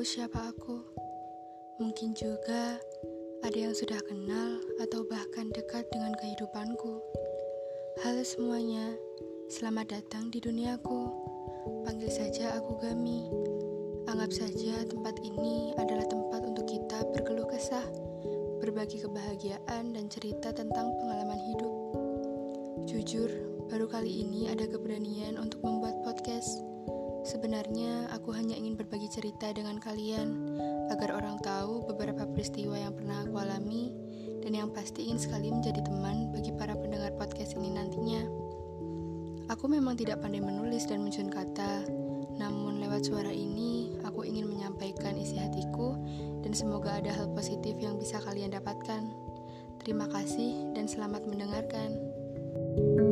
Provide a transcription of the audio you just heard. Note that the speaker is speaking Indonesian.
tahu siapa aku. Mungkin juga ada yang sudah kenal atau bahkan dekat dengan kehidupanku. Halo semuanya, selamat datang di duniaku. Panggil saja aku Gami. Anggap saja tempat ini adalah tempat untuk kita berkeluh kesah, berbagi kebahagiaan dan cerita tentang pengalaman hidup. Jujur, baru kali ini ada keberanian. Sebenarnya aku hanya ingin berbagi cerita dengan kalian agar orang tahu beberapa peristiwa yang pernah aku alami dan yang pasti ingin sekali menjadi teman bagi para pendengar podcast ini nantinya. Aku memang tidak pandai menulis dan menyusun kata, namun lewat suara ini aku ingin menyampaikan isi hatiku dan semoga ada hal positif yang bisa kalian dapatkan. Terima kasih dan selamat mendengarkan. thank you